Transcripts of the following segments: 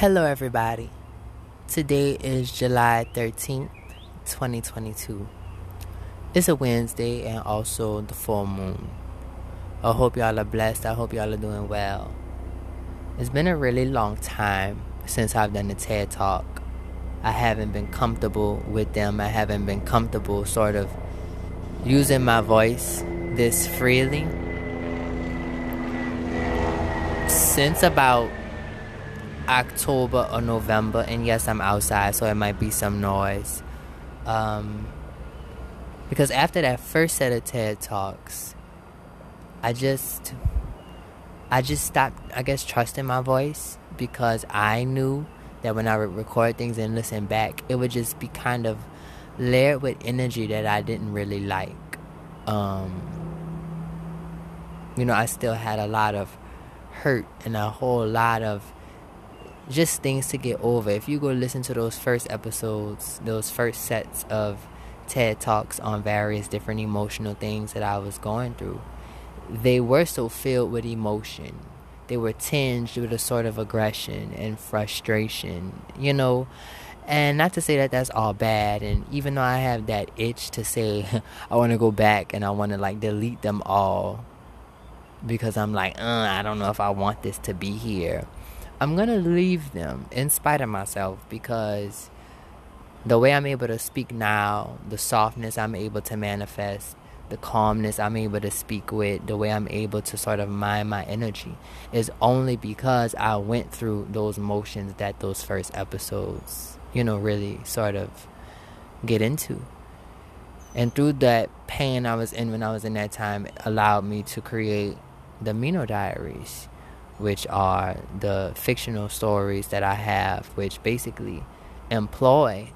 Hello, everybody. Today is July 13th, 2022. It's a Wednesday and also the full moon. I hope y'all are blessed. I hope y'all are doing well. It's been a really long time since I've done a TED Talk. I haven't been comfortable with them. I haven't been comfortable sort of using my voice this freely since about October or November, and yes, I'm outside, so it might be some noise. Um, because after that first set of TED Talks, I just, I just stopped, I guess, trusting my voice because I knew that when I would record things and listen back, it would just be kind of layered with energy that I didn't really like. Um, you know, I still had a lot of hurt and a whole lot of just things to get over. If you go listen to those first episodes, those first sets of TED Talks on various different emotional things that I was going through, they were so filled with emotion. They were tinged with a sort of aggression and frustration, you know. And not to say that that's all bad, and even though I have that itch to say I want to go back and I want to like delete them all because I'm like, uh, I don't know if I want this to be here. I'm gonna leave them in spite of myself because the way I'm able to speak now, the softness I'm able to manifest, the calmness I'm able to speak with, the way I'm able to sort of mind my energy is only because I went through those motions that those first episodes, you know, really sort of get into. And through that pain I was in when I was in that time allowed me to create the Mino Diaries which are the fictional stories that I have, which basically employ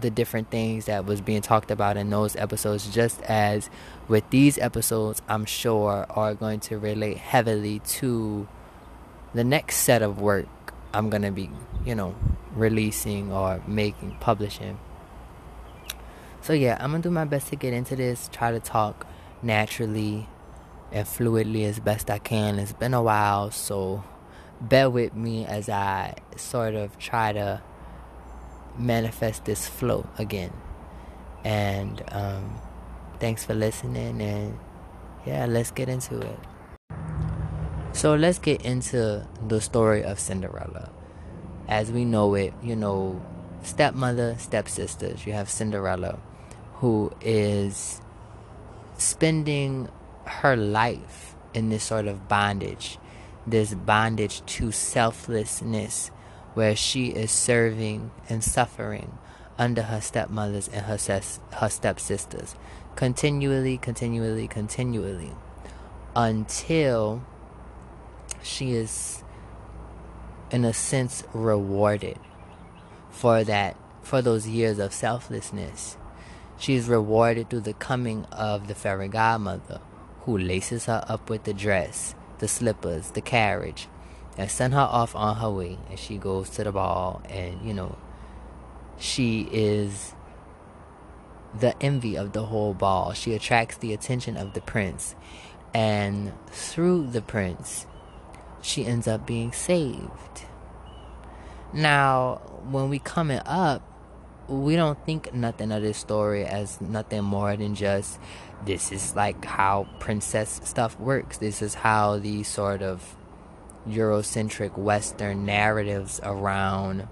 the different things that was being talked about in those episodes, just as with these episodes, I'm sure are going to relate heavily to the next set of work I'm going to be, you know, releasing or making, publishing. So, yeah, I'm going to do my best to get into this, try to talk naturally and fluidly as best I can. It's been a while, so bear with me as I sort of try to manifest this flow again. And um, thanks for listening, and yeah, let's get into it. So let's get into the story of Cinderella. As we know it, you know, stepmother, stepsisters. You have Cinderella, who is spending her life in this sort of bondage, this bondage to selflessness, where she is serving and suffering under her stepmothers and her ses- her stepsisters, continually, continually, continually, until she is, in a sense, rewarded for that for those years of selflessness. She is rewarded through the coming of the fairy godmother, who laces her up with the dress, the slippers, the carriage, and send her off on her way. And she goes to the ball, and you know, she is the envy of the whole ball. She attracts the attention of the prince, and through the prince, she ends up being saved. Now, when we coming up, we don't think nothing of this story as nothing more than just this is like how princess stuff works. This is how these sort of Eurocentric Western narratives around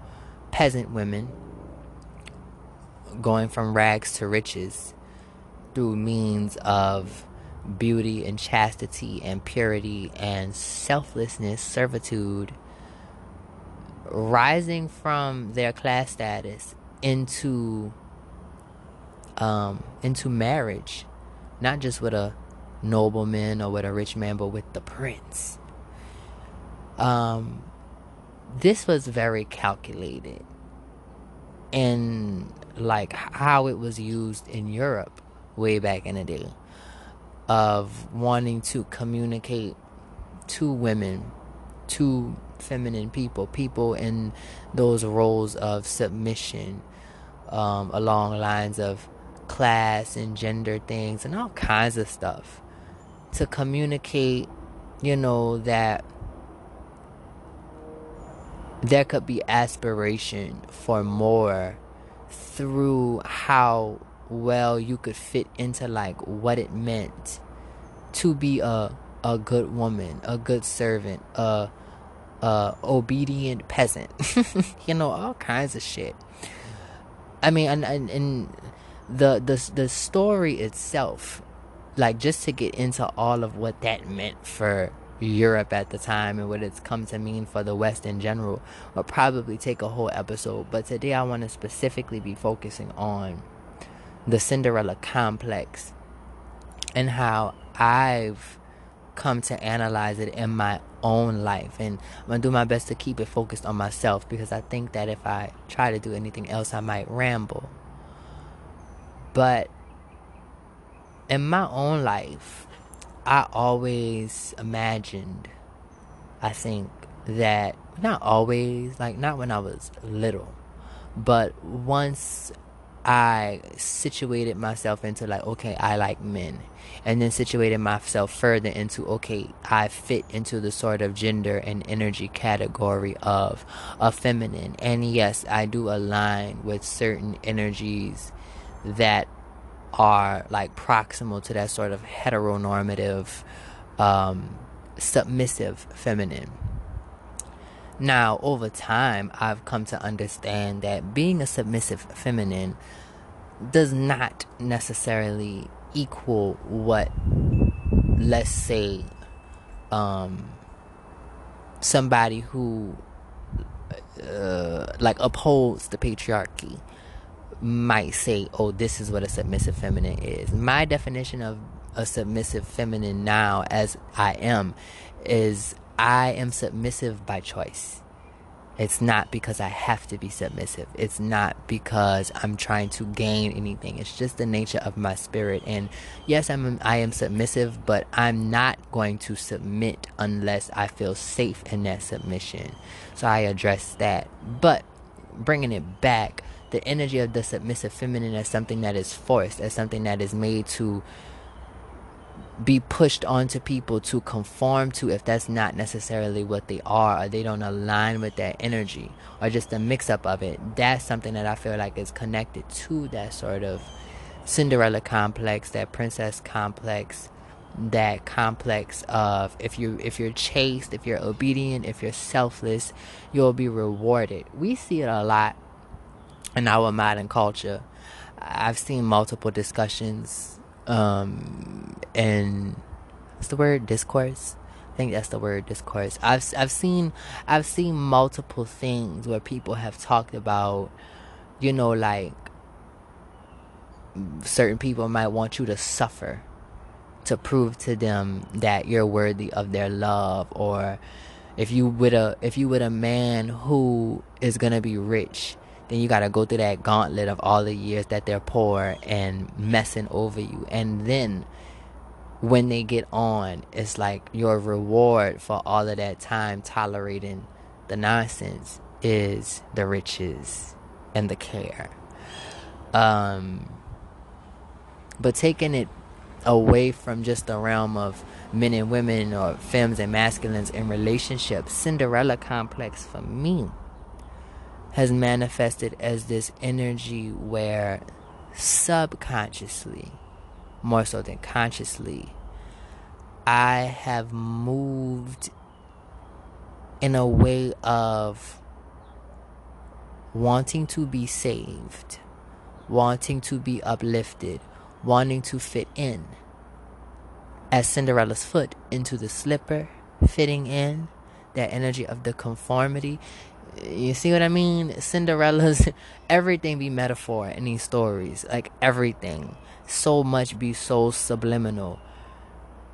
peasant women going from rags to riches through means of beauty and chastity and purity and selflessness, servitude, rising from their class status into um, into marriage, not just with a nobleman or with a rich man, but with the prince. Um, this was very calculated in like how it was used in Europe way back in the day of wanting to communicate to women, to feminine people, people in those roles of submission, um, along lines of class and gender things and all kinds of stuff to communicate, you know, that there could be aspiration for more through how well you could fit into like what it meant to be a a good woman, a good servant, a a obedient peasant. you know, all kinds of shit. I mean, and, and and the the the story itself, like just to get into all of what that meant for Europe at the time and what it's come to mean for the West in general will probably take a whole episode. But today I want to specifically be focusing on the Cinderella complex and how I've come to analyze it in my own life. And I'm to do my best to keep it focused on myself because I think that if I try to do anything else, I might ramble. But in my own life, I always imagined, I think, that not always, like not when I was little, but once I situated myself into like, okay, I like men, and then situated myself further into, okay, I fit into the sort of gender and energy category of a feminine, and yes, I do align with certain energies that are like proximal to that sort of heteronormative, um, submissive feminine. Now, over time, I've come to understand that being a submissive feminine does not necessarily equal what, let's say, um, somebody who uh, like upholds the patriarchy might say, oh, this is what a submissive feminine is. My definition of a submissive feminine now, as I am, is I am submissive by choice. It's not because I have to be submissive. It's not because I'm trying to gain anything. It's just the nature of my spirit. And yes, I'm I am submissive, but I'm not going to submit unless I feel safe in that submission. So I address that. But bringing it back the energy of the submissive feminine as something that is forced, as something that is made to be pushed onto people to conform to if that's not necessarily what they are or they don't align with that energy or just a mix up of it that's something that i feel like is connected to that sort of cinderella complex that princess complex that complex of if you if you're chaste if you're obedient if you're selfless you'll be rewarded we see it a lot in our modern culture. I've seen multiple discussions um, and what's the word discourse. I think that's the word discourse. I've I've seen I've seen multiple things where people have talked about, you know, like certain people might want you to suffer to prove to them that you're worthy of their love or if you with a if you with a man who is gonna be rich then you got to go through that gauntlet of all the years that they're poor and messing over you. And then when they get on, it's like your reward for all of that time tolerating the nonsense is the riches and the care. Um, but taking it away from just the realm of men and women or femmes and masculines in relationships, Cinderella complex for me has manifested as this energy where subconsciously, more so than consciously, I have moved in a way of wanting to be saved, wanting to be uplifted, wanting to fit in. As Cinderella's foot into the slipper, fitting in, that energy of the conformity you see what I mean? Cinderella's everything be metaphor in these stories. Like everything. So much be so subliminal.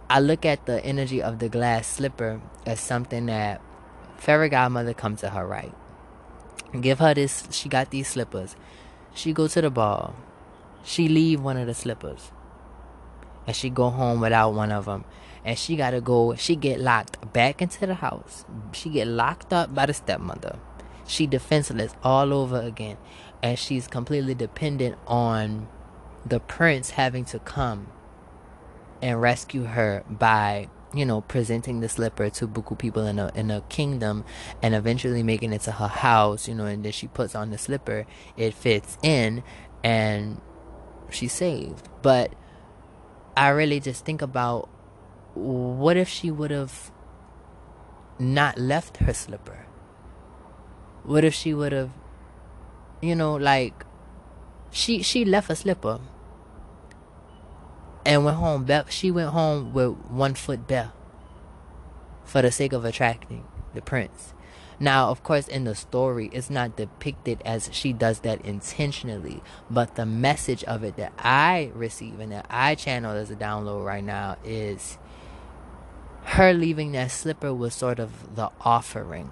I look at the energy of the glass slipper as something that fairy godmother come to her right. Give her this she got these slippers. She go to the ball. She leave one of the slippers. And she go home without one of them and she gotta go she get locked back into the house. She get locked up by the stepmother. She defenseless all over again. And she's completely dependent on the prince having to come and rescue her by you know, presenting the slipper to buku people in a in a kingdom, and eventually making it to her house, you know, and then she puts on the slipper, it fits in, and she's saved. But I really just think about what if she would have not left her slipper? What if she would have, you know, like she she left a slipper and went home. She went home with one foot bare for the sake of attracting the prince. Now, of course, in the story, it's not depicted as she does that intentionally, but the message of it that I receive and that I channel as a download right now is her leaving that slipper was sort of the offering.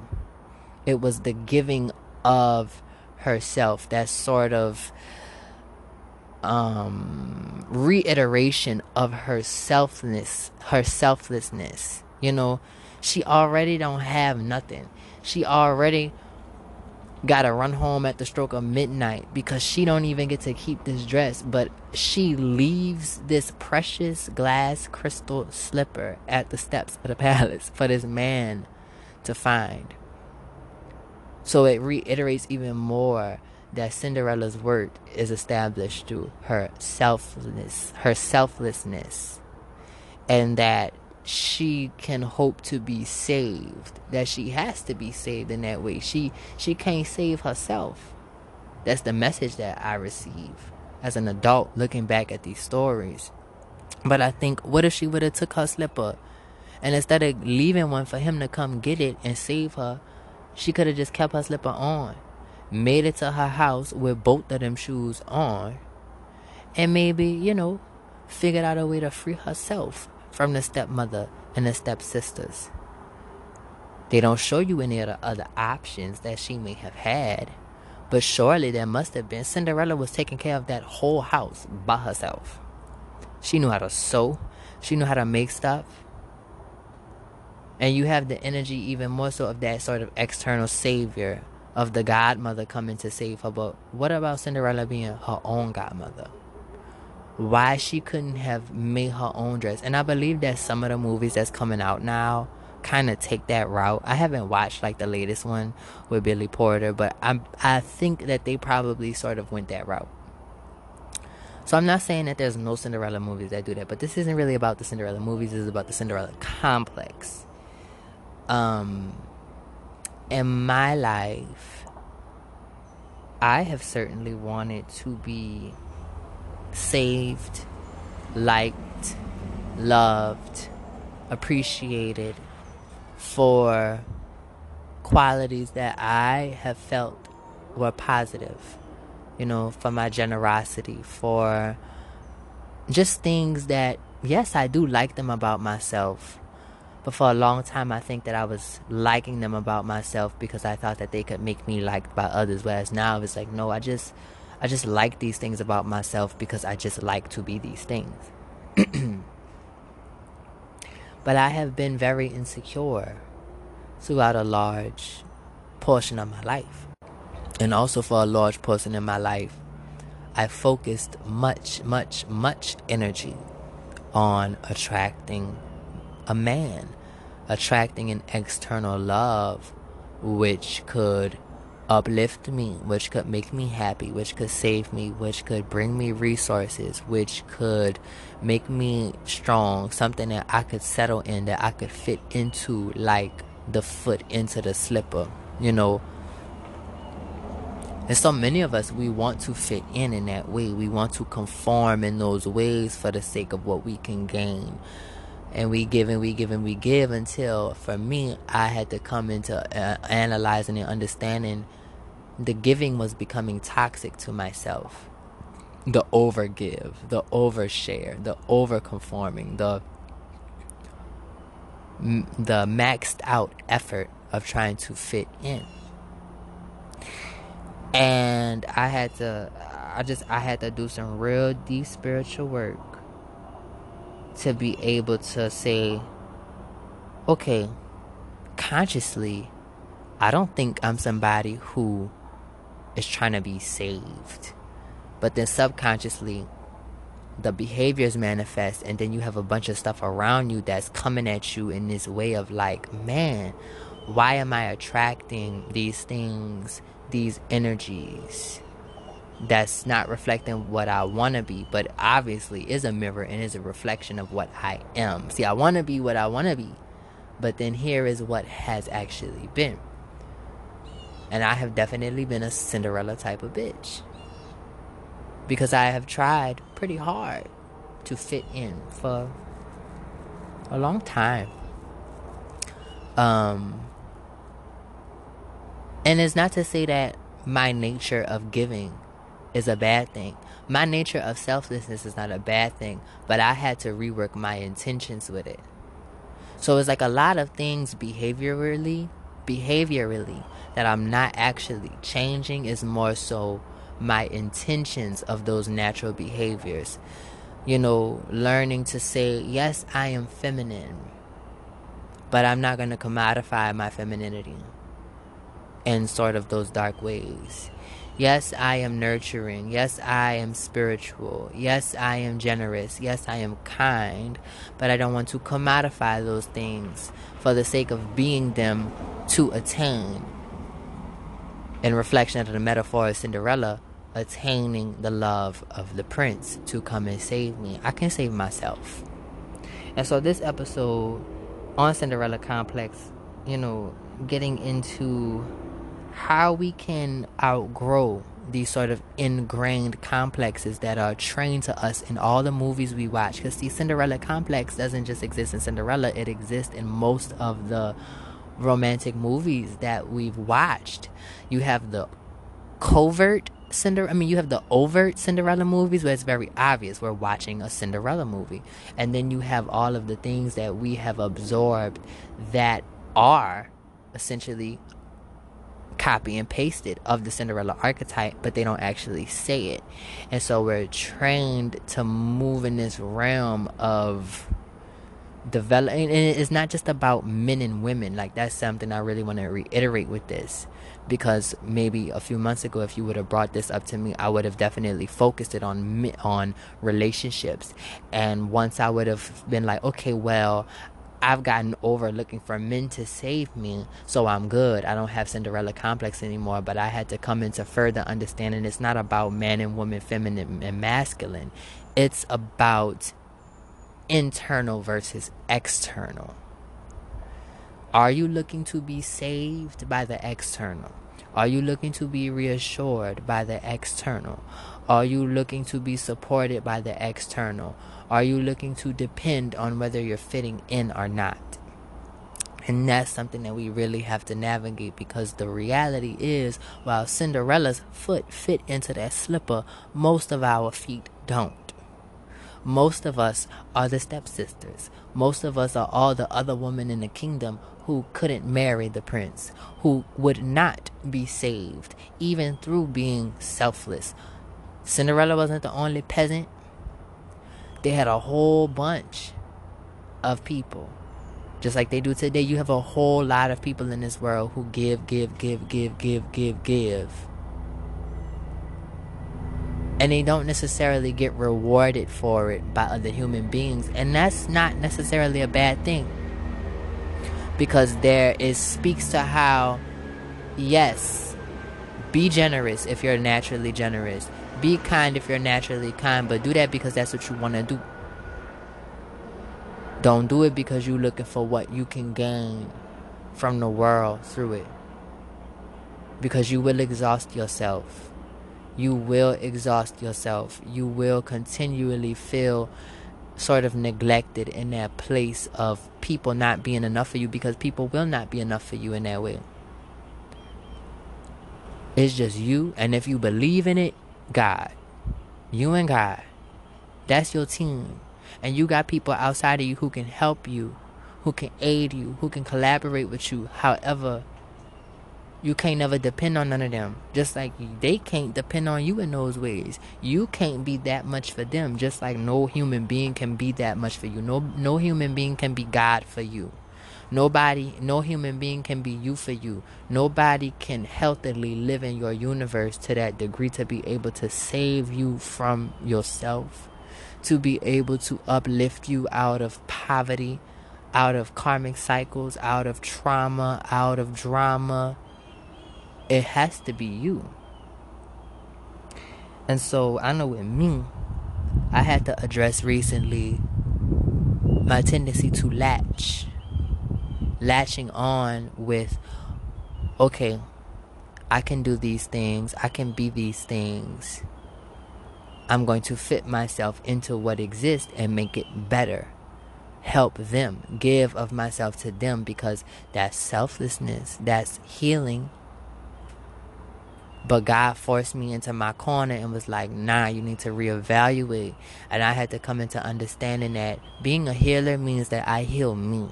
It was the giving of herself, that sort of um, reiteration of her selfness, her selflessness. You know, she already don't have nothing. She already got to run home at the stroke of midnight because she don't even get to keep this dress but she leaves this precious glass crystal slipper at the steps of the palace for this man to find. So it reiterates even more that Cinderella's worth is established through her selflessness, her selflessness, and that she can hope to be saved. That she has to be saved in that way. She she can't save herself. That's the message that I receive as an adult looking back at these stories. But I think, what if she would have took her slipper, and instead of leaving one for him to come get it and save her, she could have just kept her slipper on made it to her house with both of them shoes on, and maybe, you know, figured out a way to free herself from the stepmother and the stepsisters. They don't show you any of the other options that she may have had, but surely there must have been. Cinderella was taking care of that whole house by herself. She knew how to sew, she knew how to make stuff. And you have the energy even more so of that sort of external savior of the godmother coming to save her. But what about Cinderella being her own godmother? Why she couldn't have made her own dress? And I believe that some of the movies that's coming out now kind of take that route. I haven't watched like the latest one with Billy Porter, but I I think that they probably sort of went that route. So I'm not saying that there's no Cinderella movies that do that, but this isn't really about the Cinderella movies. This is about the Cinderella complex. Um, in my life, I have certainly wanted to be saved, liked, loved, appreciated for qualities that I have felt were positive. You know, for my generosity, for just things that, yes, I do like them about myself but for a long time, I think that I was liking them about myself because I thought that they could make me liked by others. Whereas now it's like, no, I just, I just like these things about myself because I just like to be these things. but I have been very insecure throughout a large portion of my life. And also for a large portion in my life, I focused much, much, much energy on attracting a man attracting an external love which could uplift me, which could make me happy, which could save me, which could bring me resources, which could make me strong, something that I could settle in, that I could fit into like the foot into the slipper, you know. And so many of us, we want to fit in in that way. We want to conform in those ways for the sake of what we can gain and we give and we give and we give until for me i had to come into uh, analyzing and understanding the giving was becoming toxic to myself. The overgive the overshare the overconforming the the maxed out effort of trying to fit in. And i had to i just i had to do some real deep spiritual work to be able to say, okay, consciously, I don't think I'm somebody who is trying to be saved. But then subconsciously, the behaviors manifest and then you have a bunch of stuff around you that's coming at you in this way of like man why am i attracting these things these energies that's not reflecting what i want to be but obviously is a mirror and is a reflection of what i am see i want to be what i want to be but then here is what has actually been and i have definitely been a cinderella type of bitch because I have tried pretty hard to fit in for a long time. Um, and it's not to say that my nature of giving is a bad thing. My nature of selflessness is not a bad thing, but I had to rework my intentions with it. So it's like a lot of things behaviorally, behaviorally that I'm not actually changing is more so my intentions of those natural behaviors. You know, learning to say, yes, I am feminine, but I'm not going to commodify my femininity in sort of those dark ways. Yes, I am nurturing. Yes, I am spiritual. Yes, I am generous. Yes, I am kind. But I don't want to commodify those things for the sake of being them to attain in reflection of the metaphor of Cinderella, attaining the love of the prince to come and save me. I can save myself. And so this episode on Cinderella Complex, you know, getting into how we can outgrow these sort of ingrained complexes that are trained to us in all the movies we watch. Because the Cinderella complex doesn't just exist in Cinderella, it exists in most of the romantic movies that we've watched. You have the covert Cinderella. I mean, you have the overt Cinderella movies where it's very obvious we're watching a Cinderella movie, and then you have all of the things that we have absorbed that are essentially copy and pasted of the Cinderella archetype, but they don't actually say it, and so we're trained to move in this realm of developing. and it's not just about men and women. Like that's something i really want to reiterate with this. Because maybe a few months ago if you would have brought this up to me i would have definitely focused it on on relationships. And once i would have been like okay well I've gotten over looking for men to save me, so I'm good. I don't have Cinderella complex anymore, but I had to come into further understanding it's not about man and woman, feminine and masculine. It's about internal versus external. Are you looking to be saved by the external? Are you looking to be reassured by the external? Are you looking to be supported by the external? Are you looking to depend on whether you're fitting in or not? And that's something that we really have to navigate because the reality is, while Cinderella's foot fit into that slipper, most of our feet don't. Most of us are the stepsisters. Most of us are all the other women in the kingdom who couldn't marry the prince, who would not be saved, even through being selfless. Cinderella wasn't the only peasant. They had a whole bunch of people. Just like they do today, you have a whole lot of people in this world who give, give, give, give, give, give, give. And they don't necessarily get rewarded for it by other human beings. And that's not necessarily a bad thing. Because there is speaks to how yes be generous if you're naturally generous be kind if you're naturally kind but do that because that's what you want to do don't do it because you're looking for what you can gain from the world through it because you will exhaust yourself you will exhaust yourself. You will continually feel sort of neglected in that place of people not being enough for you because people will not be enough for you in that way. It's just you, and if you believe in it, God. You and God. That's your team. And you got people outside of you who can help you, who can aid you, who can collaborate with you. However, you can't never depend on none of them. Just like they can't depend on you in those ways. You can't be that much for them. Just like no human being can be that much for you. No no human being can be God for you. Nobody, no human being can be you for you. Nobody can healthily live in your universe to that degree to be able to save you from yourself, to be able to uplift you out of poverty, out of karmic cycles, out of trauma, out of drama. It has to be you. And so I know with me, I had to address recently my tendency to latch, latching on with, okay, I can do these things, I can be these things. I'm going to fit myself into what exists and make it better. Help them, give of myself to them because that's selflessness, that's healing. But God forced me into my corner and was like, nah, you need to reevaluate. And I had to come into understanding that being a healer means that I heal me.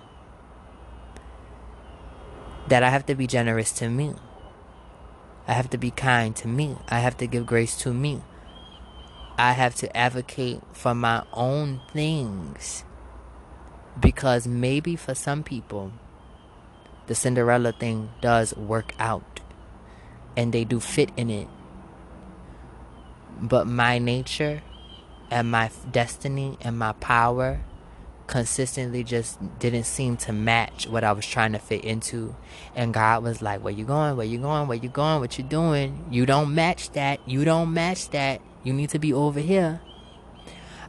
That I have to be generous to me. I have to be kind to me. I have to give grace to me. I have to advocate for my own things. Because maybe for some people, the Cinderella thing does work out and they do fit in it. But my nature and my destiny and my power consistently just didn't seem to match what I was trying to fit into. And God was like, Where you going? Where you going? Where you going? What you doing? You don't match that. You don't match that. You need to be over here.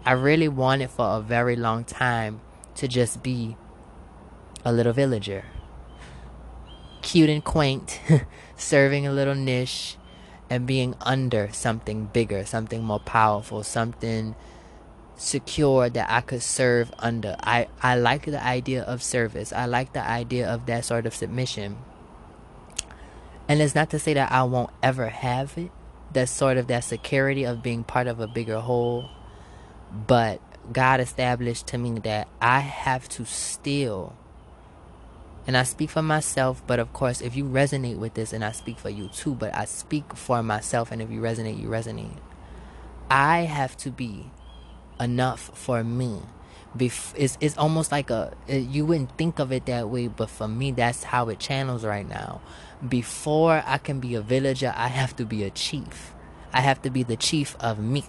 I really wanted for a very long time to just be a little villager. Cute and quaint, serving a little niche and being under something bigger, something more powerful, something secure that I could serve under. I, I like the idea of service. I like the idea of that sort of submission. And it's not to say that I won't ever have it. That sort of that security of being part of a bigger whole. But God established to me that I have to still and I speak for myself, but of course, if you resonate with this, and I speak for you too, but I speak for myself, and if you resonate, you resonate. I have to be enough for me. Bef- it's, it's almost like a, you wouldn't think of it that way, but for me, that's how it channels right now. Before I can be a villager, I have to be a chief. I have to be the chief of me.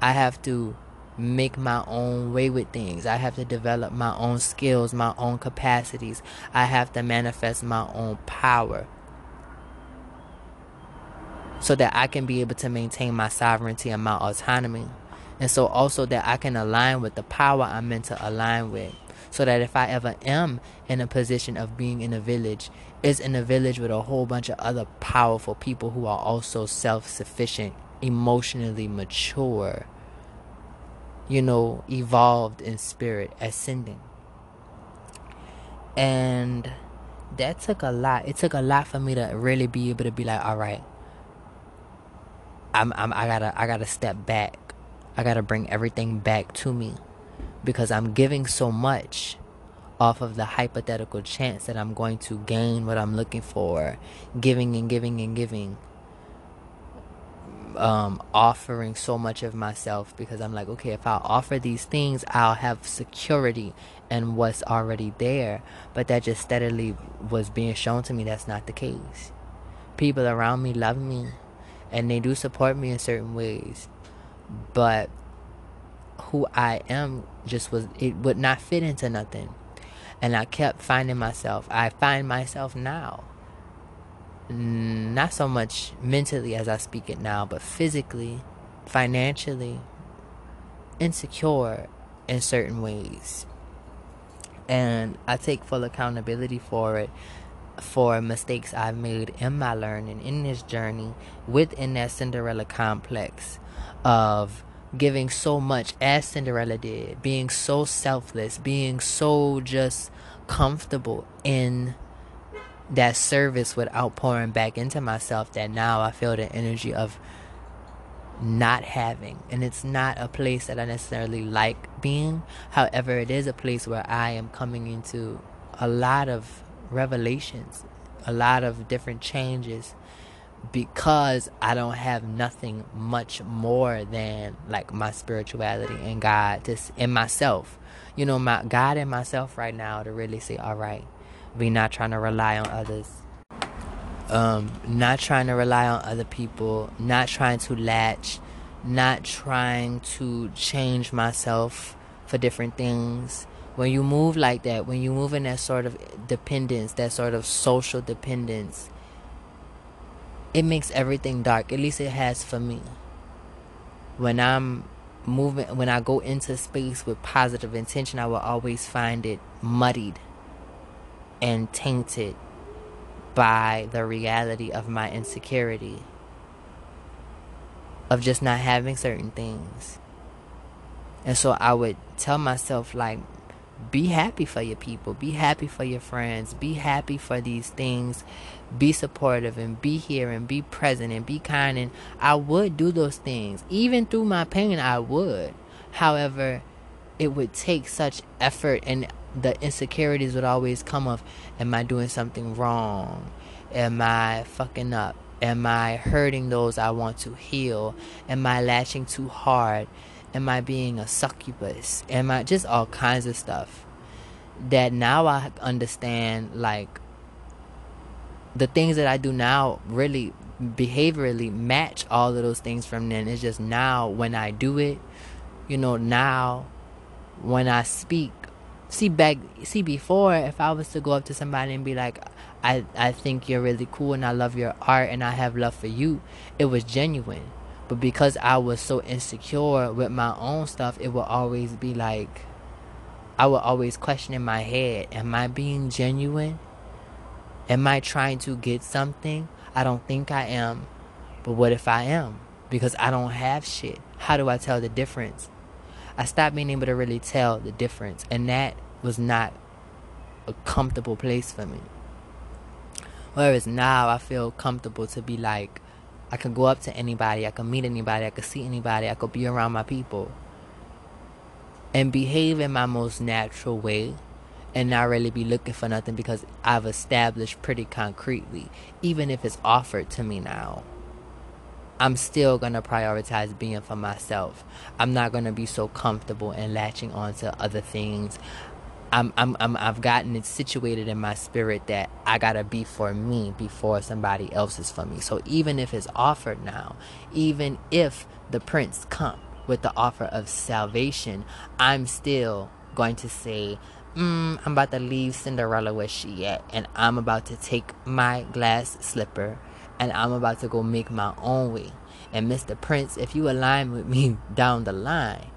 I have to make my own way with things. I have to develop my own skills, my own capacities. I have to manifest my own power so that I can be able to maintain my sovereignty and my autonomy. And so also that I can align with the power I'm meant to align with. So that if I ever am in a position of being in a village, it's in a village with a whole bunch of other powerful people who are also self sufficient, emotionally mature, you know, evolved in spirit, ascending. And that took a lot. It took a lot for me to really be able to be like, all right, I'm, I'm I gotta I gotta step back. I gotta bring everything back to me because I'm giving so much off of the hypothetical chance that I'm going to gain what I'm looking for, giving and giving and giving um, offering so much of myself because I'm like, okay, if I offer these things, I'll have security and what's already there. But that just steadily was being shown to me that's not the case. People around me love me and they do support me in certain ways. But who I am just was, it would not fit into nothing. And I kept finding myself, I find myself now not so much mentally as I speak it now, but physically, financially, insecure in certain ways. And I take full accountability for it, for mistakes I've made in my learning, in this journey, within that Cinderella complex of giving so much as Cinderella did, being so selfless, being so just comfortable in that service without pouring back into myself that now I feel the energy of not having. And it's not a place that I necessarily like being. However, it is a place where I am coming into a lot of revelations, a lot of different changes because I don't have nothing much more than like my spirituality and God just in myself. You know, my God and myself right now to really say, all right, we not trying to rely on others. Um, not trying to rely on other people, not trying to latch not trying to change myself for different things. When you move like that, when you move in that sort of dependence, that sort of social dependence, it makes everything dark. At least it has for me. When I'm moving, when I go into space with positive intention, I will always find it muddied and tainted by the reality of my insecurity of just not having certain things. And so I would tell myself, like, be happy for your people, be happy for your friends, be happy for these things, be supportive and be here and be present and be kind. And I would do those things. Even through my pain, I would. However, it would take such effort and the insecurities would always come of am I doing something wrong? Am I fucking up? Am I hurting those I want to heal? Am I latching too hard? Am I being a succubus? Am I just all kinds of stuff that now I understand like the things that I do now really behaviorally match all of those things from then. It's just now when I do it, you know, now when I speak, see back, see before, if I was to go up to somebody and be like, I, I think you're really cool and I love your art and I have love for you, it was genuine. But because I was so insecure with my own stuff, it would always be like, I would always question in my head, am I being genuine? Am I trying to get something? I don't think I am. But what if I am? Because I don't have shit. How do I tell the difference? I stopped being able to really tell the difference. And that was not a comfortable place for me. Whereas now I feel comfortable to be like, I can go up to anybody, I can meet anybody, I can see anybody, I could be around my people. And behave in my most natural way and not really be looking for nothing because I've established pretty concretely, even if it's offered to me now. I'm still going to prioritize being for myself. I'm not going to be so comfortable and latching on to other things. I'm, I'm, I'm, I've gotten it situated in my spirit that I gotta be for me before somebody else is for me. So even if it's offered now, even if the prince come with the offer of salvation, I'm still going to say, mm, I'm about to leave Cinderella where she at, and I'm about to take my glass slipper, and I'm about to go make my own way. And Mr. Prince, if you align with me down the line,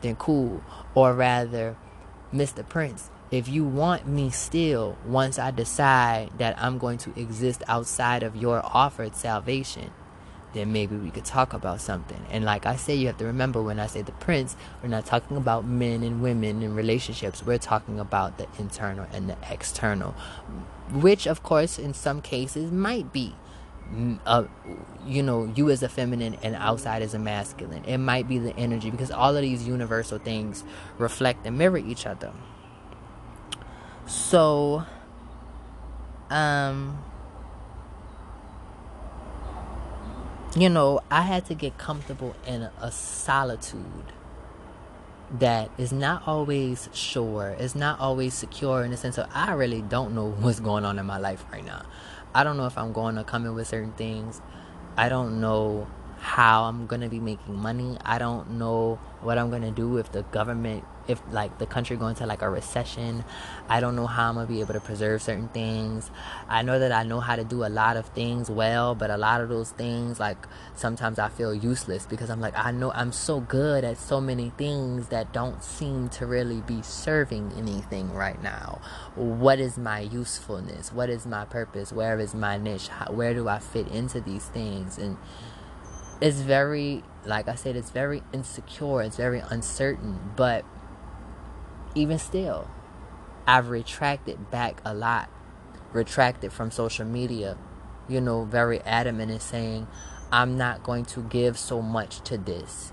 then cool. Or rather, Mr. Prince, if you want me still, once I decide that I'm going to exist outside of your offered salvation, then maybe we could talk about something. And like I say, you have to remember when I say the prince, we're not talking about men and women and relationships. We're talking about the internal and the external, which, of course, in some cases might be. Uh, you know, you as a feminine and outside as a masculine. It might be the energy because all of these universal things reflect and mirror each other. So, um, you know, I had to get comfortable in a solitude that is not always sure, is not always secure in the sense of I really don't know what's going on in my life right now. I don't know if I'm going to come in with certain things. I don't know how I'm gonna be making money. I don't know what I'm gonna do if the government, if like the country going to like a recession. I don't know how I'm gonna be able to preserve certain things. I know that I know how to do a lot of things well, but a lot of those things, like sometimes I feel useless because I'm like, I know I'm so good at so many things that don't seem to really be serving anything right now. What is my usefulness? What is my purpose? Where is my niche? How, where do I fit into these things? And it's very like i said it's very insecure it's very uncertain but even still i've retracted back a lot. Retracted from social media you know very adamant in saying i'm not going to give so much to this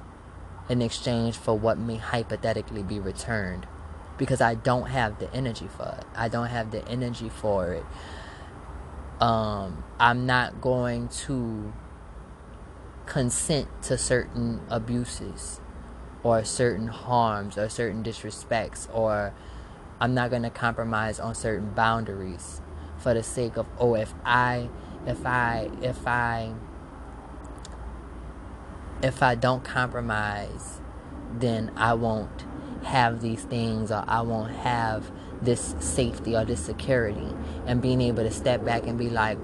in exchange for what may hypothetically be returned. Because i don't have the energy for it. I don't have the energy for it. Um i'm not going to consent to certain abuses or certain harms or certain disrespects or I'm not going to compromise on certain boundaries for the sake of oh if I if I if I if I don't compromise, then I won't have these things or I won't have this safety or this security. And being able to step back and be like,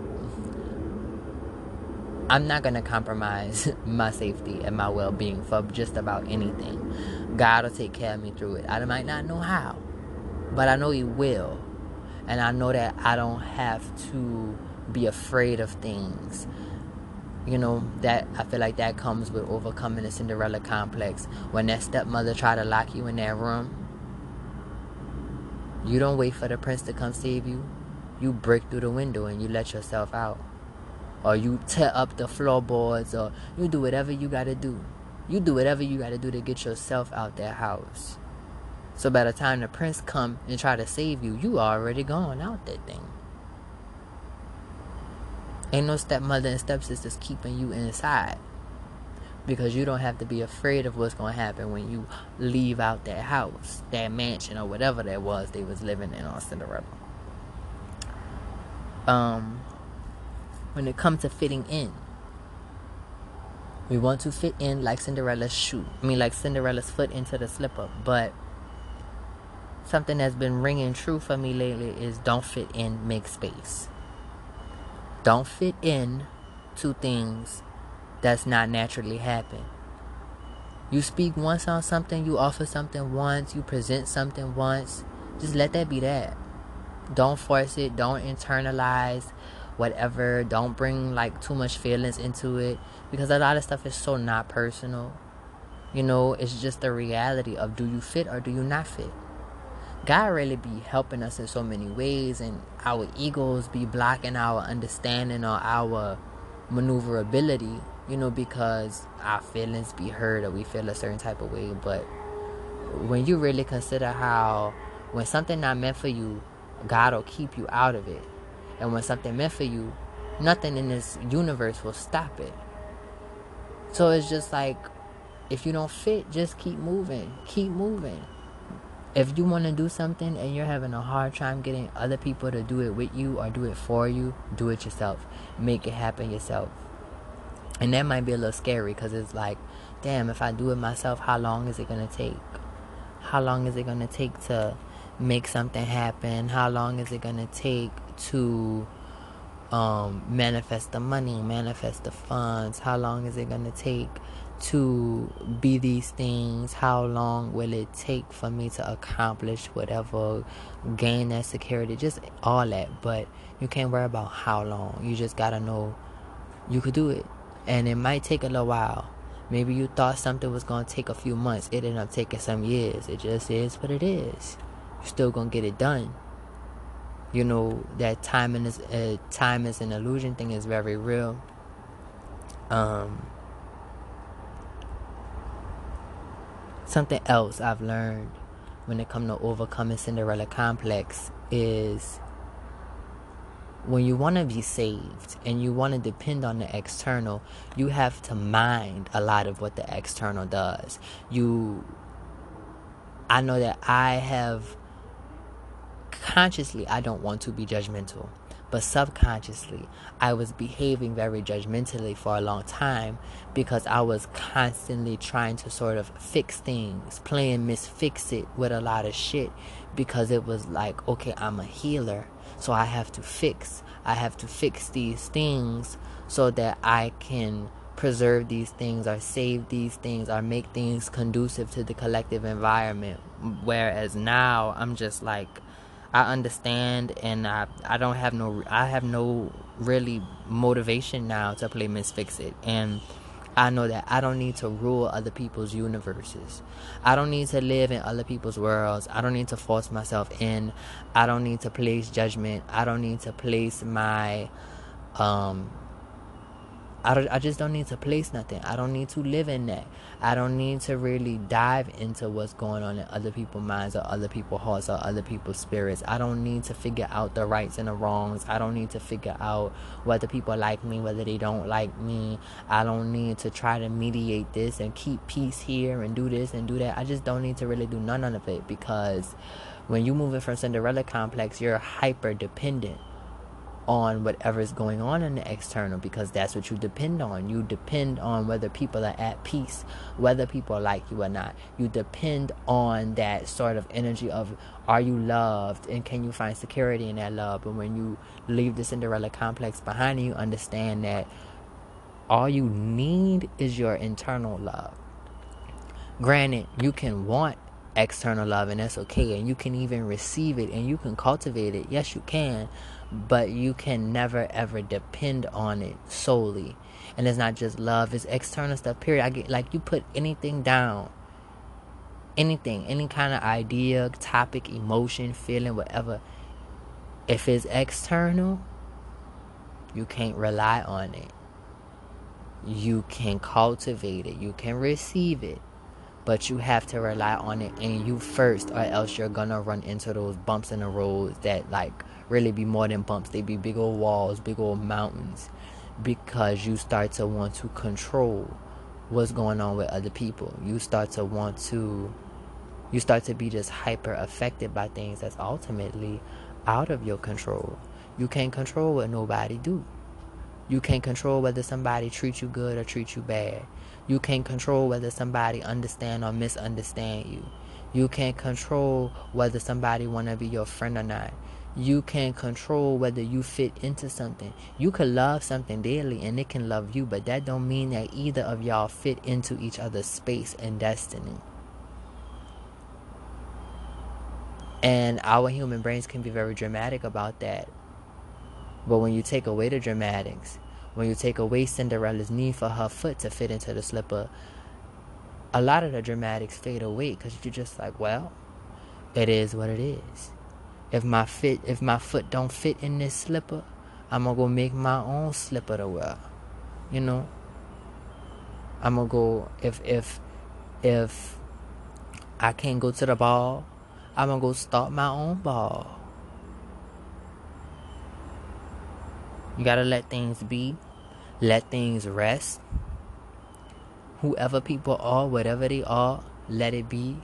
I'm not going to compromise my safety and my well being for just about anything. God will take care of me through it. I might not know how, but I know He will. And I know that I don't have to be afraid of things you know that i feel like that comes with overcoming the cinderella complex when that stepmother tried to lock you in that room you don't wait for the prince to come save you you break through the window and you let yourself out or you tear up the floorboards or you do whatever you got to do you do whatever you got to do to get yourself out that house so by the time the prince come and try to save you you already gone out that thing Ain't no stepmother and stepsisters keeping you inside. Because you don't have to be afraid of what's to happen when you leave out that house, that mansion, or whatever that was they was living in on Cinderella. Um, when it comes to fitting in, we want to fit in like Cinderella's shoe. I mean, like Cinderella's foot into the slipper. But something that's been ringing true for me lately is don't fit in, make space. Don't fit in to things that's not naturally happen. You speak once on something, you offer something once, you present something once. Just let that be that. Don't force it, don't internalize whatever. Don't bring like too much feelings into it because a lot of stuff is so not personal. You know, it's just the reality of do you fit or do you not fit. God really be helping us in so many ways, and our egos be blocking our understanding or our maneuverability, you know, because our feelings be hurt or we feel a certain type of way. But when you really consider how when something not meant for you, God will keep you out of it, and when something meant for you, nothing in this universe will stop it. So it's just like if you don't fit, just keep moving, keep moving if you want to do something and you're having a hard time getting other people to do it with you or do it for you, do it yourself. Make it happen yourself. And that might be a little scary because it's like, damn, if I do it myself, how long is it going to take? How long is it going to take to make something happen? How long is it going to take to um, manifest the money, manifest the funds? How long is it going to take to be these things? How long will it take for me to accomplish whatever, gain that security? Just all that. But you can't worry about how long. You just gotta know you could do it. And it might take a little while. Maybe you thought something was gonna take a few months. It ended up taking some years. It just is what it is. You're still gonna get it done. You know that time is uh, time is an illusion thing is very real. Um, Something else I've learned when it comes to overcoming Cinderella complex is when you want to be saved and you want to depend on the external, you have to mind a lot of what the external does. You, I know that I have consciously, I don't want to be judgmental but subconsciously I was behaving very judgmentally for a long time because I was constantly trying to sort of fix things, playing Miss Fix It with a lot of shit because it was like, okay, I'm a healer, so I have to fix. I have to fix these things so that I can preserve these things or save these things or make things conducive to the collective environment. Whereas now I'm just like, I understand and I I don't have no I have no really motivation now to play Miss Fix It and I know that I don't need to rule other people's universes. I don't need to live in other people's worlds. I don't need to force myself in. I don't need to place judgment. I don't need to place my um I, I just don't need to place nothing. I don't need to live in that. I don't need to really dive into what's going on in other people's minds or other people's hearts or other people's spirits. I don't need to figure out the rights and the wrongs. I don't need to figure out whether people like me, whether they don't like me. I don't need to try to mediate this and keep peace here and do this and do that. I just don't need to really do none of it because when you move it from Cinderella complex, you're hyper dependent on whatever is going on in the external because that's what you depend on. You depend on whether people are at peace, whether people like you or not. You depend on that sort of energy of are you loved and can you find security in that love? But when you leave the Cinderella complex behind you, understand that all you need is your internal love. Granted, you can want external love and that's okay and you can even receive it and you can cultivate it. Yes, you can but you can never ever depend on it solely. And it's not just love, it's external stuff, period. I get like you put anything down, anything, any kind of idea, topic, emotion, feeling, whatever. If it's external, you can't rely on it. You can cultivate it, you can receive it, but you have to rely on it and you first, or else you're gonna run into those bumps in the road that like really be more than bumps. They be big old walls, big old mountains, because you start to want to control what's going on with other people. You start to want to, you start to be just hyper affected by things that's ultimately out of your control. You can't control what nobody do. You can't control whether somebody treats you good or treats you bad. You can't control whether somebody understand or misunderstand you. You can't control whether somebody want to be your friend or not you can control whether you fit into something. You could love something daily and it can love you, but that don't mean that either of y'all fit into each other's space and destiny. And our human brains can be very dramatic about that. But when you take away the dramatics, when you take away Cinderella's need for her foot to fit into the slipper, a lot of the dramatics fade away because you're just like, well, it is what it is. If my fit, if my foot don't fit in this slipper, I'm gonna go make my own slipper to wear. You know. I'm gonna go if if if I can't go to the ball, I'm gonna go start my own ball. You gotta let things be, let things rest. Whoever people are, whatever they are, let it be.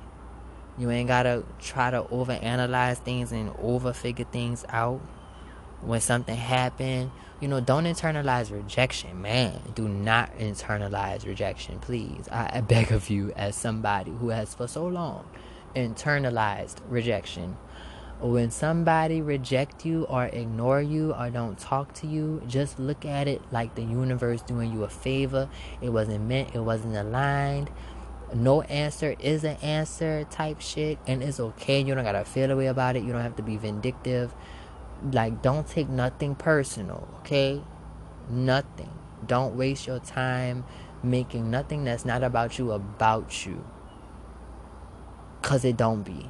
You ain't gotta try to overanalyze things and over figure things out. When something happened, you know, don't internalize rejection, man. Do not internalize rejection, please. I, I beg of you, as somebody who has for so long internalized rejection. When somebody reject you or ignore you or don't talk to you, just look at it like the universe doing you a favor. It wasn't meant, it wasn't aligned no answer is an answer type shit and it's okay you don't gotta feel a way about it you don't have to be vindictive. Like don't take nothing personal okay? Nothing. Don't waste your time making nothing that's not about you about you. Because it don't be.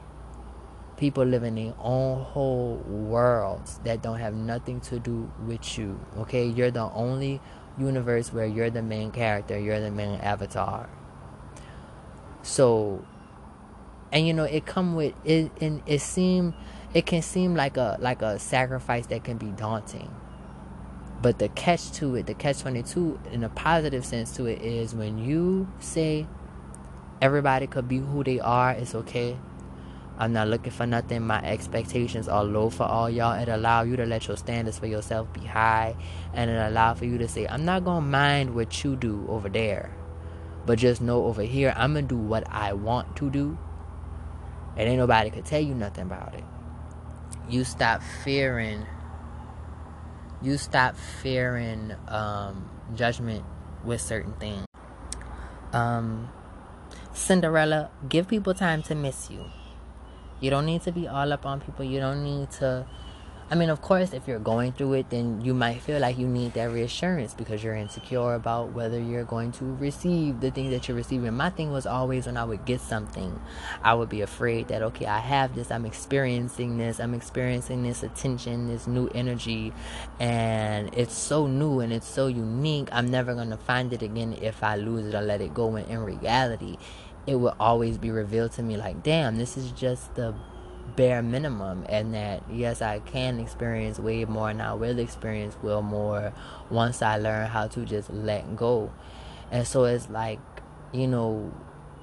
People live in their own whole worlds that don't have nothing to do with you okay? You're the only universe where you're the main character you're the main avatar so, and you know, it come with it, and it seem it can seem like a like a sacrifice that can be daunting. But the catch to it, the catch twenty two, in a positive sense to it, is when you say everybody could be who they are, it's okay. I'm not looking for nothing. My expectations are low for all y'all. It allow you to let your standards for yourself be high, and it allow for you to say, "I'm not gonna mind what you do over there." But just know over here, I'm gonna do what I want to do. And ain't nobody could tell you nothing about it. You stop fearing. You stop fearing um, judgment with certain things. Um, Cinderella, give people time to miss you. You don't need to be all up on people. You don't need to I mean, of course, if you're going through it, then you might feel like you need that reassurance because you're insecure about whether you're going to receive the thing that you're receiving. My thing was always when I would get something, I would be afraid that, okay, I have this, I'm experiencing this, I'm experiencing this attention, this new energy, and it's so new and it's so unique. I'm never going to find it again if I lose it or let it go. When in reality, it will always be revealed to me like, damn, this is just the bare minimum and that yes I can experience way more and I will experience well more once I learn how to just let go. And so it's like, you know,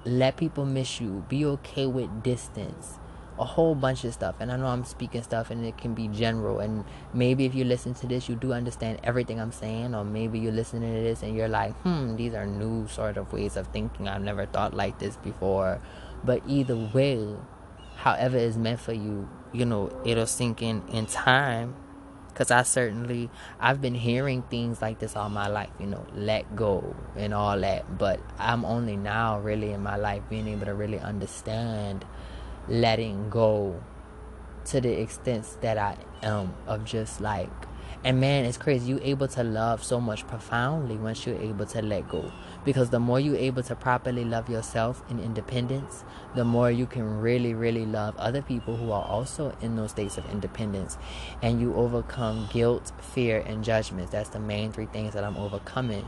let people miss you. Be okay with distance. a whole bunch of stuff. And I know I'm speaking stuff and it can be general. And maybe if you listen to this, you do understand everything I'm saying. Or maybe you're listening to this and you're like, hmm, these are new sort of ways of thinking. I've never thought like this before. But either way, however is meant for you, you know, it'll sink in in time. Because I certainly, I've been hearing things like this all my life, you know, let go and all that. But I'm only now really in my life being able to really understand letting go to the extent that I am of just like and man it's crazy you able to love so much profoundly once you're able to let go because the more you're able to properly love yourself in independence the more you can really really love other people who are also in those states of independence and you overcome guilt fear and judgments that's the main three things that i'm overcoming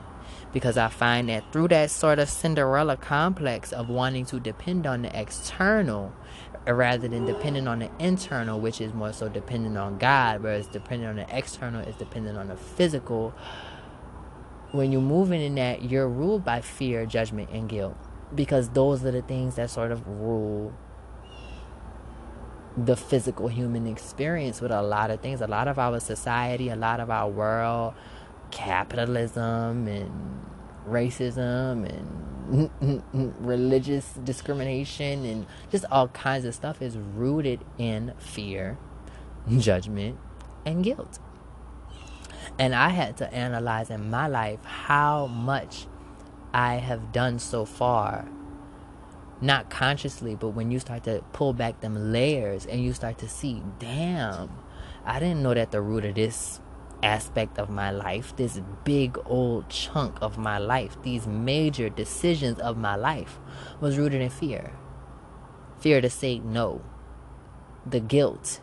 because I find that through that sort of Cinderella complex of wanting to depend on the external rather than depending on the internal, which is more so dependent on God, whereas depending on the external is dependent on the physical. When you're moving in that, you're ruled by fear, judgment, and guilt because those are the things that sort of rule the physical human experience with a lot of things. A lot of our society, a lot of our world, capitalism and racism and religious discrimination and just all kinds of stuff is rooted in fear, judgment, and guilt. And I had to analyze in my life how much I have done so far. Not consciously, but when you start to pull back them layers and you start to see, damn, I didn't know that the root of this aspect of my life, this big old chunk of my life, these major decisions of my life was rooted in fear. Fear to say no. The guilt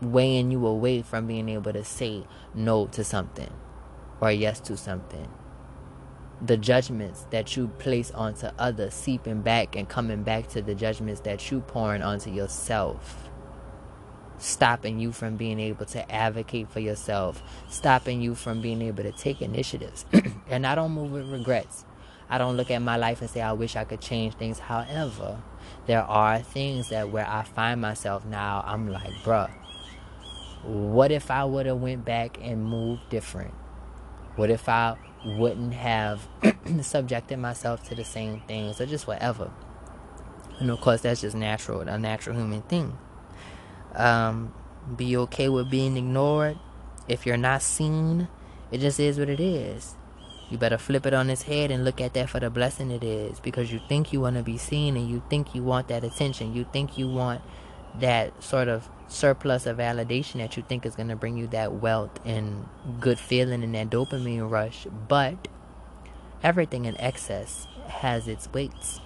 weighing you away from being able to say no to something or yes to something. The judgments that you place onto others seeping back and coming back to the judgments that you pouring onto yourself stopping you from being able to advocate for yourself, stopping you from being able to take initiatives. and I don't move with regrets. I don't look at my life and say I wish I could change things. However, there are things that where I find myself now, I'm like, bruh, what if I would have went back and moved different? What if I wouldn't have subjected myself to the same things or just whatever? And of course, that's just natural, a natural human thing. Um, be okay with being ignored. If you're not seen, it just is what it is. You better flip it on its head and look at that for the blessing it is because you think you want to be seen and you think you want that attention. You think you want that sort of surplus of validation that you think is going to bring you that wealth and good feeling and that dopamine rush. But everything in excess has its weights.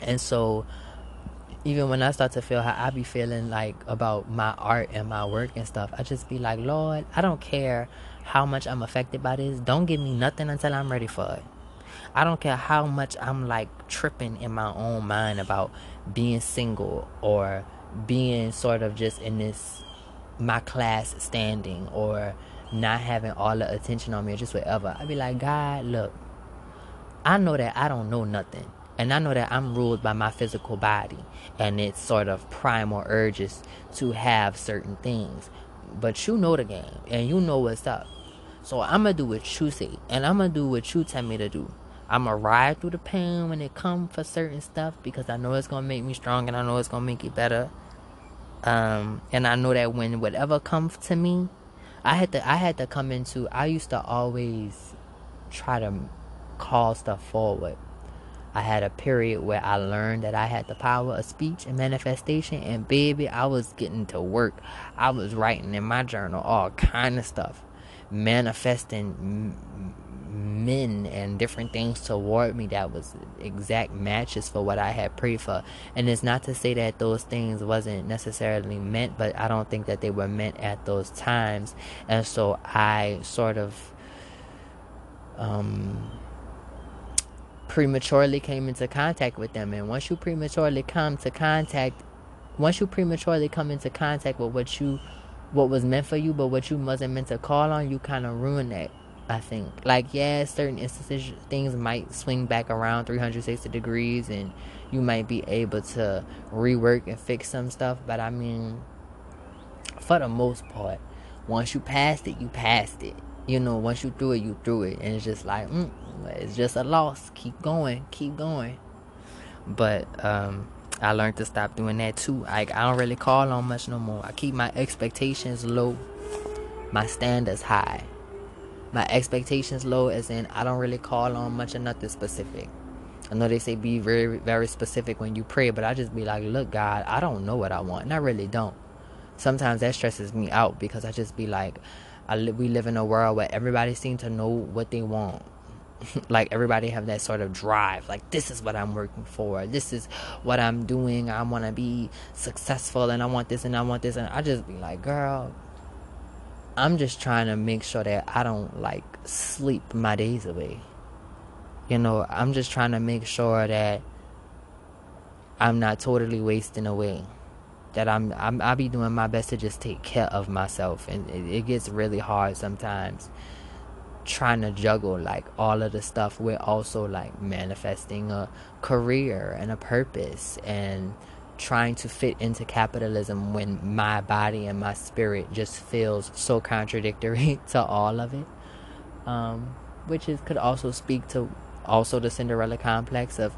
And so even when I start to feel how I be feeling like about my art and my work and stuff, I just be like, Lord, I don't care how much I'm affected by this. Don't give me nothing until I'm ready for it. I don't care how much I'm like tripping in my own mind about being single or being sort of just in this my class standing or not having all the attention on me or just whatever. I'd be like, God, look, I know that I don't know nothing. And I know that I'm ruled by my physical body and its sort of primal urges to have certain things. But you know the game and you know what's up. So I'm going to do what you say and I'm going to do what you tell me to do. I'm going to ride through the pain when it comes for certain stuff because I know it's to make me strong and I know it's to make it better. Um, and I know that when whatever comes to me, I had to I had to come into I used to always try to call stuff forward I had a period where I learned that I had the power of speech and manifestation and baby I was getting to work. I was writing in my journal all kind of stuff, manifesting men and different things toward me that was exact matches for what I had prayed for. And it's not to say that those things wasn't necessarily meant, but I don't think that they were meant at those times. And so I sort of um prematurely came into contact with them. And once you prematurely come to contact, once you prematurely come into contact with what you, what was meant for you, but what you wasn't meant to call on, you kind of ruin that. I think. Like, yeah, certain instances, things might swing back around 360 degrees and you might be able to rework and fix some stuff. But I mean, for the most part, once you passed it, you passed it. You know, once you threw it, you threw it. And it's just like, mm, it's just a loss. Keep going, keep going. But, um, I learned to stop doing that too. Like I don't really call on much no more. I keep my expectations low, my standards high my expectations low as in I don't really call on much of nothing specific. I know they say be very very specific when you pray, but I just be like, look, God, I don't know what I want, and I really don't. Sometimes that stresses me out because I just be like, I li- we live in a world where everybody seems to know what they want. like everybody have that sort of drive like this is what i'm working for this is what i'm doing i want to be successful and i want this and i want this and i just be like girl I'm just trying to make sure that I don't like sleep my days away. You know, I'm just trying to make sure that I'm not totally wasting away. That I'm, I'm I'll be doing my best to just take care of myself, and it, it gets really hard sometimes trying to juggle like all of the stuff with also like manifesting a career and a purpose and trying to fit into capitalism when my body and my spirit just feels so contradictory to all of it. Um, which is could also speak to also the Cinderella complex of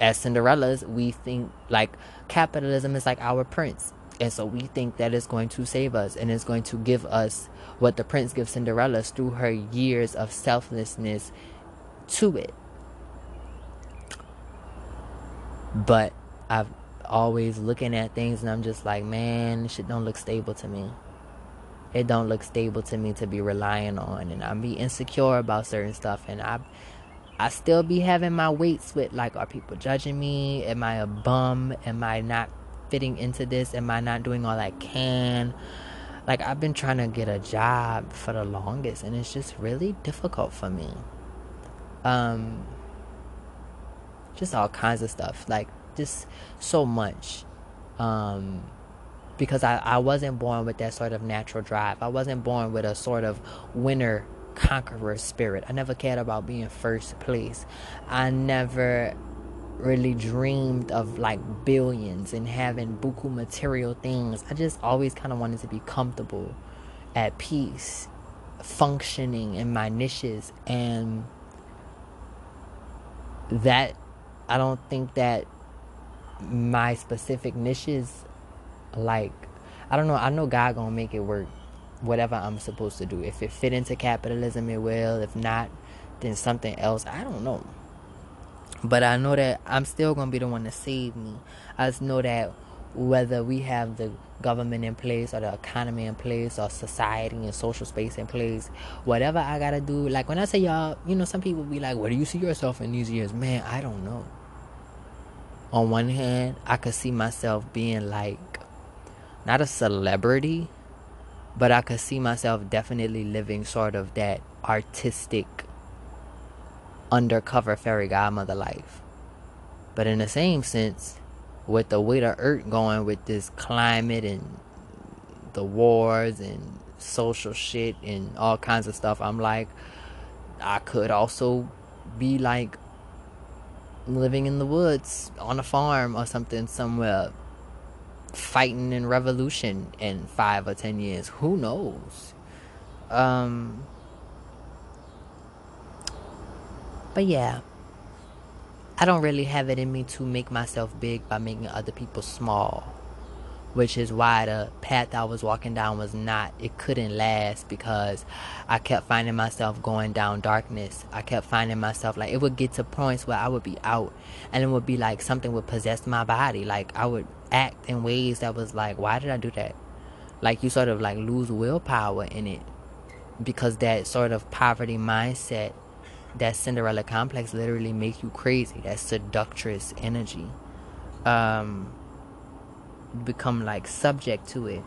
as Cinderellas, we think like capitalism is like our prince. And so we think that it's going to save us and it's going to give us what the prince gives Cinderella through her years of selflessness to it. But I've always looking at things and I'm just like, man, this shit don't look stable to me. It don't look stable to me to be relying on and I'm be insecure about certain stuff and I I still be having my weights with like are people judging me? Am I a bum? Am I not fitting into this? Am I not doing all I can? Like I've been trying to get a job for the longest and it's just really difficult for me. Um just all kinds of stuff. Like just so much. Um, because I, I wasn't born with that sort of natural drive. I wasn't born with a sort of winner conqueror spirit. I never cared about being first place. I never really dreamed of like billions and having buku material things. I just always kind of wanted to be comfortable, at peace, functioning in my niches and that I don't think that my specific niches like I don't know, I know God gonna make it work whatever I'm supposed to do. If it fit into capitalism it will. If not, then something else. I don't know. But I know that I'm still gonna be the one to save me. I just know that whether we have the government in place or the economy in place or society and social space in place, whatever I gotta do, like when I say y'all, you know, some people be like, Where do you see yourself in these years? Man, I don't know on one hand, I could see myself being like not a celebrity, but I could see myself definitely living sort of that artistic undercover fairy godmother life. But in the same sense, with the way the earth going with this climate and the wars and social shit and all kinds of stuff, I'm like, I could also be like living in the woods on a farm or something somewhere fighting in revolution in five or ten years. Who knows? Um but yeah i don't really have it in me to make myself big by making other people small which is why the path I was walking down was not, it couldn't last because I kept finding myself going down darkness. I kept finding myself like it would get to points where I would be out and it would be like something would possess my body. Like I would act in ways that was like, why did I do that? Like you sort of like lose willpower in it because that sort of poverty mindset, that Cinderella complex literally makes you crazy. That seductress energy. Um, become like subject to it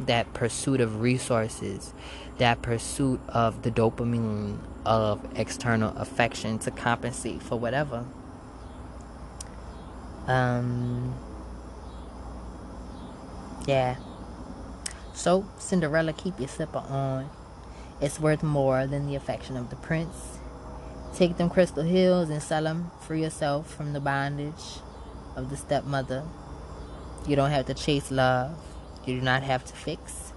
that pursuit of resources that pursuit of the dopamine of external affection to compensate for whatever um yeah so cinderella keep your slipper on It's worth more than the affection of the prince. Take them crystal hills and sell them. Free yourself from the bondage of the stepmother. You don't have to chase love. You do not have to fix.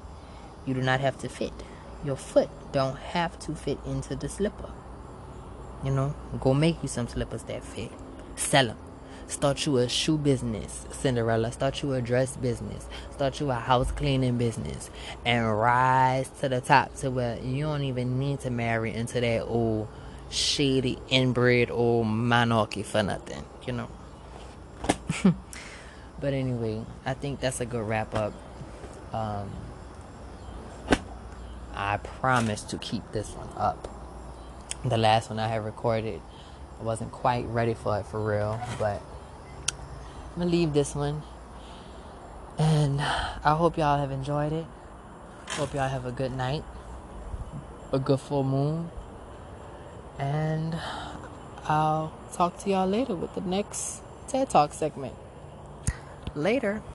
You do not have to fit. Your foot don't have to fit into the slipper. You know, go make you some slippers that fit. Sell them. Start you a shoe business, Cinderella. Start you a dress business. Start you a house cleaning business. And rise to the top to where you don't even need to marry into that old shady inbred old monarchy for nothing, you know. but anyway, I think that's a good wrap up. Um, I promise to keep this one up. The last one I had recorded, I wasn't quite ready for it for real, but I'm gonna leave this one. And I hope y'all have enjoyed it. Hope y'all have a good night, a good full moon. And I'll talk to y'all later with the next TED Talk segment. Later.